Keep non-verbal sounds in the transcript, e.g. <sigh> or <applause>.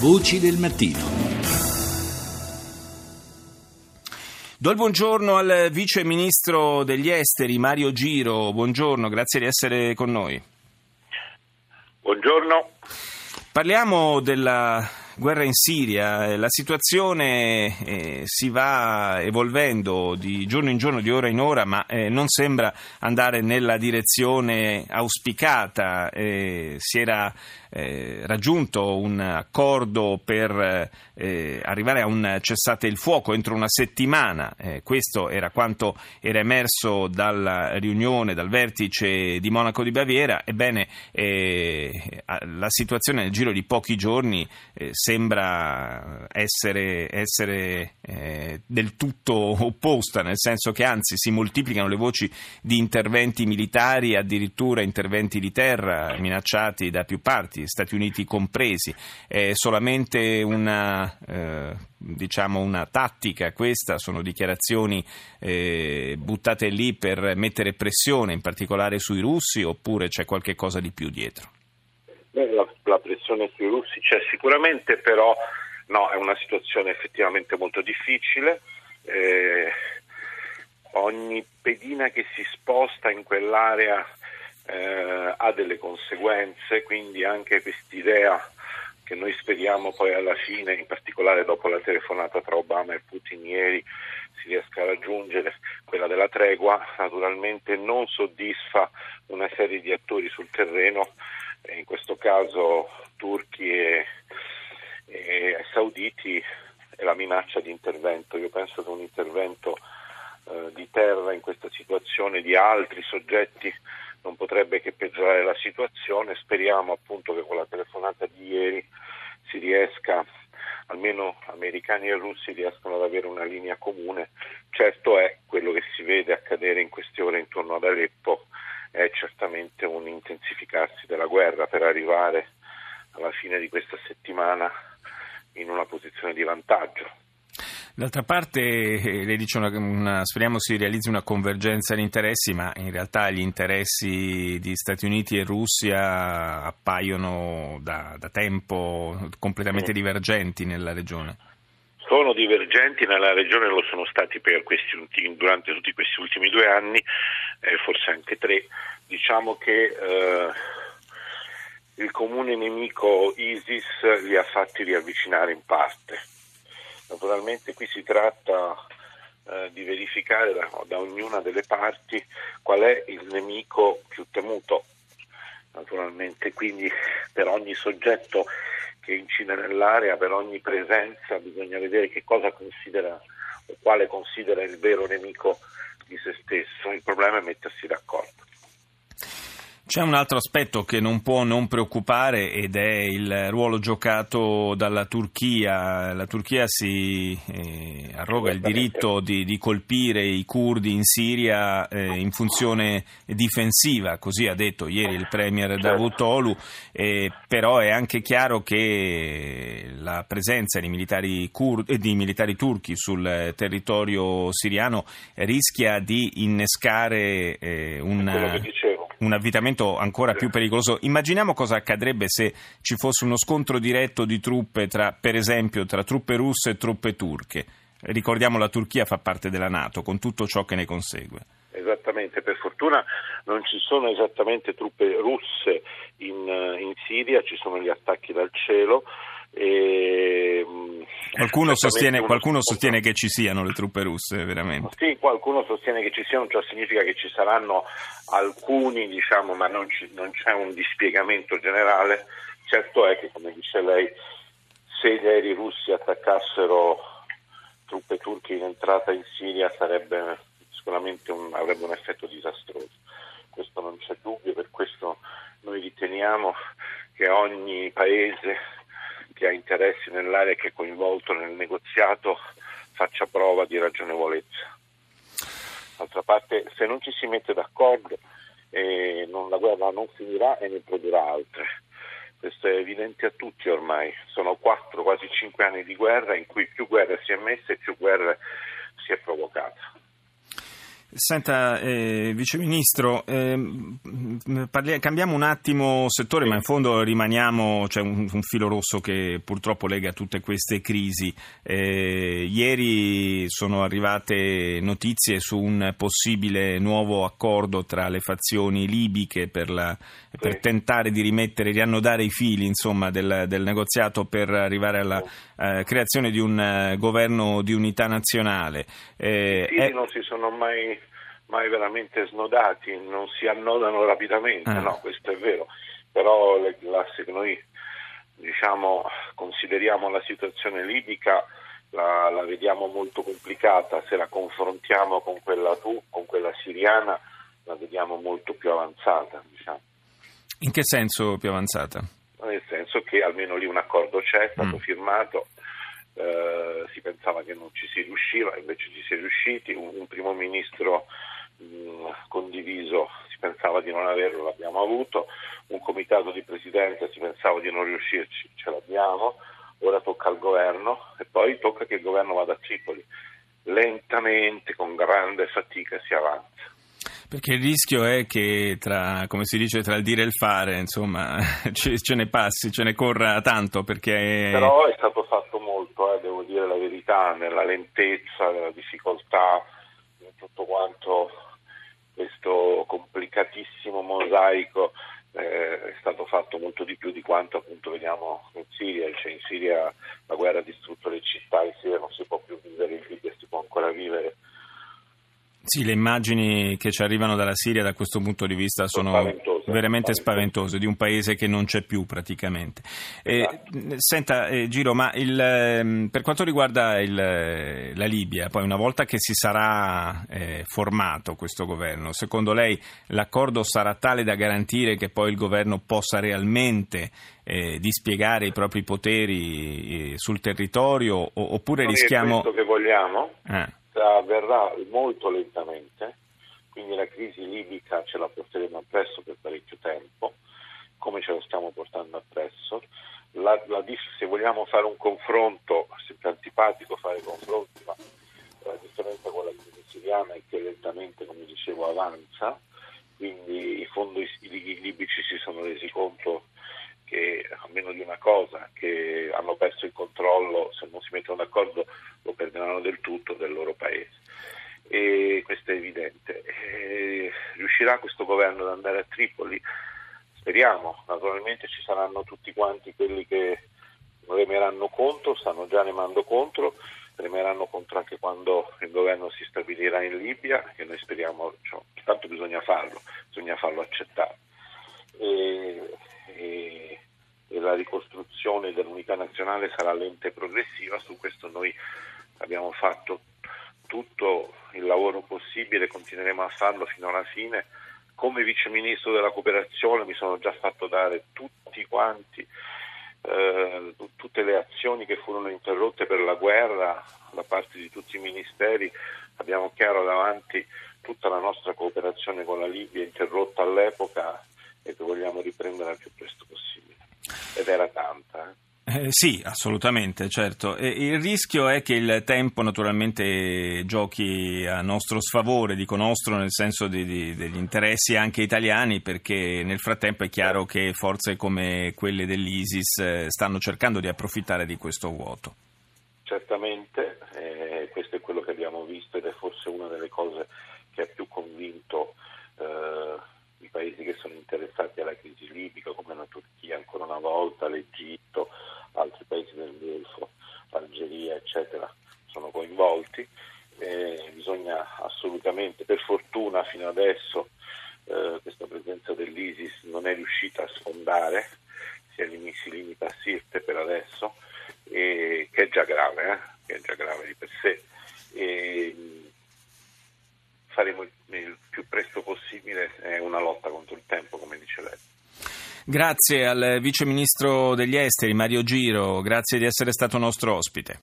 Voci del mattino. Do il buongiorno al vice ministro degli esteri Mario Giro. Buongiorno, grazie di essere con noi. Buongiorno. Parliamo della guerra in Siria, la situazione eh, si va evolvendo di giorno in giorno, di ora in ora, ma eh, non sembra andare nella direzione auspicata. Eh, si era eh, raggiunto un accordo per eh, arrivare a un cessate il fuoco entro una settimana. Eh, questo era quanto era emerso dalla riunione, dal vertice di Monaco di Baviera. Ebbene, eh, la situazione nel giro di pochi giorni eh, sembra essere, essere eh, del tutto opposta, nel senso che anzi si moltiplicano le voci di interventi militari, addirittura interventi di terra minacciati da più parti Stati, Stati Uniti compresi. È solamente una, eh, diciamo una tattica questa, sono dichiarazioni eh, buttate lì per mettere pressione in particolare sui russi oppure c'è qualche cosa di più dietro? La, la pressione sui russi c'è sicuramente, però no, è una situazione effettivamente molto difficile. Eh, ogni pedina che si sposta in quell'area eh, ha delle conseguenze, quindi anche quest'idea che noi speriamo poi alla fine, in particolare dopo la telefonata tra Obama e Putin ieri, si riesca a raggiungere quella della tregua, naturalmente non soddisfa una serie di attori sul terreno, in questo caso turchi e, e sauditi, e la minaccia di intervento. Io penso che un intervento eh, di terra in questa situazione di altri soggetti non potrebbe che peggiorare la situazione. Speriamo appunto che con la telefonata di ieri si riesca, almeno americani e russi riescano ad avere una linea comune. Certo è quello che si vede accadere in queste ore intorno ad Aleppo è certamente un intensificarsi della guerra per arrivare alla fine di questa settimana in una posizione di vantaggio. D'altra parte, eh, lei dice una, una, speriamo si realizzi una convergenza di interessi, ma in realtà gli interessi di Stati Uniti e Russia appaiono da, da tempo completamente divergenti nella regione. Sono divergenti nella regione, lo sono stati questi, durante tutti questi ultimi due anni, eh, forse anche tre. Diciamo che eh, il comune nemico ISIS li ha fatti riavvicinare in parte Naturalmente qui si tratta eh, di verificare da, da, ognuna delle parti qual è il nemico più temuto. Naturalmente quindi per ogni soggetto che incide nell'area, per ogni presenza bisogna vedere che cosa considera o quale considera il vero nemico di se stesso. Il problema è mettersi d'accordo. C'è un altro aspetto che non può non preoccupare ed è il ruolo giocato dalla Turchia. La Turchia si eh, arroga il diritto di, di, colpire i curdi in Siria eh, in funzione difensiva, così ha detto ieri il premier certo. Davutoglu, eh, però è anche chiaro che la presenza di militari, cur- di militari turchi sul territorio siriano rischia di innescare eh, un un avvitamento ancora più pericoloso. Immaginiamo cosa accadrebbe se ci fosse uno scontro diretto di truppe, tra, per esempio, tra truppe russe e truppe turche. Ricordiamo la Turchia fa parte della Nato, con tutto ciò che ne consegue. Esattamente, per fortuna non ci sono esattamente truppe russe in, in Siria, ci sono gli attacchi dal cielo. E, mm, qualcuno, sostiene, qualcuno sostiene, che ci siano le truppe russe, veramente. Sì, qualcuno sostiene che ci siano, ciò significa che ci saranno alcuni, diciamo, ma non, ci, non c'è un dispiegamento generale. Certo è che, come dice lei, se gli aerei russi attaccassero truppe turche in entrata in Siria sarebbe sicuramente un, avrebbe un effetto disastroso. Questo non c'è dubbio, per questo noi riteniamo che ogni paese che ha interessi nell'area che è coinvolto nel negoziato faccia prova di ragionevolezza. D'altra parte, se non ci si mette d'accordo, eh, non, la guerra non finirà e ne produrrà altre. Questo è evidente a tutti ormai. Sono quattro, quasi cinque anni di guerra in cui più guerra si è messa e più guerra si è provocata. Senta, eh, Vice Ministro, eh, parli- cambiamo un attimo settore, ma in fondo rimaniamo, c'è cioè un, un, filo rosso che purtroppo lega tutte queste crisi. Eh, ieri sono arrivate notizie su un possibile nuovo accordo tra le fazioni libiche per, la, per tentare di rimettere, riannodare i fili insomma, del, del, negoziato per arrivare alla eh, creazione di un uh, governo di unità nazionale. Eh, I fili non si sono mai mai veramente snodati, non si annodano rapidamente, ah. no, questo è vero, però le, la, se noi diciamo, consideriamo la situazione libica la, la, vediamo molto complicata, se la confrontiamo con quella, tu, con quella siriana la vediamo molto più avanzata. Diciamo. In che senso più avanzata? Nel senso che almeno lì un accordo c'è, è stato mm. firmato, eh, si pensava che non ci si riusciva, invece ci si è riusciti, un, un primo ministro Mm, condiviso si pensava di non averlo, l'abbiamo avuto, un comitato di presidenza si pensava di non riuscirci, ce l'abbiamo, ora tocca al governo e poi tocca che il governo vada a Tripoli. Lentamente, con grande fatica si avanza. Perché il rischio è che tra, come si dice, tra il dire e il fare, insomma, <laughs> ce, ce ne passi, ce ne corra tanto perché... Però è stato fatto molto, eh, devo dire la verità, nella lentezza, nella difficoltà, in tutto quanto questo complicatissimo mosaico eh, è stato fatto molto di più di quanto appunto vediamo in Siria, cioè in Siria la guerra ha distrutto le città, in Siria non si può più vivere, in Libia si può ancora vivere. Sì, le immagini che ci arrivano dalla Siria da questo punto di vista sono spaventose, veramente spaventose, di un paese che non c'è più praticamente. Esatto. Eh, senta, eh, Giro, ma il, ehm, per quanto riguarda il, la Libia, poi una volta che si sarà eh, formato questo governo, secondo lei l'accordo sarà tale da garantire che poi il governo possa realmente eh, dispiegare i propri poteri eh, sul territorio oppure non rischiamo... È questo che vogliamo? Eh avverrà molto lentamente, quindi la crisi libica ce la porteremo appresso per parecchio tempo, come ce la stiamo portando appresso. La, la, se vogliamo fare un confronto, sempre antipatico fare confronti, ma la differenza con la crisi siriana è che lentamente, come dicevo, avanza, quindi i fondi i libici si sono resi conto che almeno di una cosa, che hanno perso il controllo, se non si mettono d'accordo lo perderanno del tutto del loro paese. E questo è evidente. E riuscirà questo governo ad andare a Tripoli? Speriamo, naturalmente ci saranno tutti quanti quelli che remeranno contro, stanno già remando contro, remeranno contro anche quando il governo si stabilirà in Libia, che noi speriamo, cioè, tanto bisogna farlo, bisogna farlo accettare. E, e, e la ricostruzione dell'unità nazionale sarà lenta e progressiva, su questo noi abbiamo fatto tutto il lavoro possibile, continueremo a farlo fino alla fine. Come vice ministro della cooperazione mi sono già fatto dare tutti quanti, eh, tutte le azioni che furono interrotte per la guerra da parte di tutti i ministeri. Abbiamo chiaro davanti tutta la nostra cooperazione con la Libia interrotta all'epoca e che vogliamo riprendere il più presto possibile. Ed era tanta. Eh. Eh, sì, assolutamente, certo. E il rischio è che il tempo naturalmente giochi a nostro sfavore, dico nostro nel senso di, di, degli interessi anche italiani, perché nel frattempo è chiaro che forze come quelle dell'ISIS eh, stanno cercando di approfittare di questo vuoto. Certamente, eh, questo è quello che abbiamo visto ed è forse una delle cose che ha più convinto eh, i paesi che sono interessati alla crisi libica, come la Turchia ancora una volta, l'Egitto altri paesi del Golfo, Algeria, eccetera, sono coinvolti. Eh, bisogna assolutamente, per fortuna fino adesso eh, questa presenza dell'ISIS non è riuscita a sfondare, si, si limita a Sirte per adesso, e, che è già grave, eh, che è già grave di per sé. E, faremo il, il più presto possibile una lotta contro il tempo, come dice lei. Grazie al Vice Ministro degli Esteri Mario Giro, grazie di essere stato nostro ospite.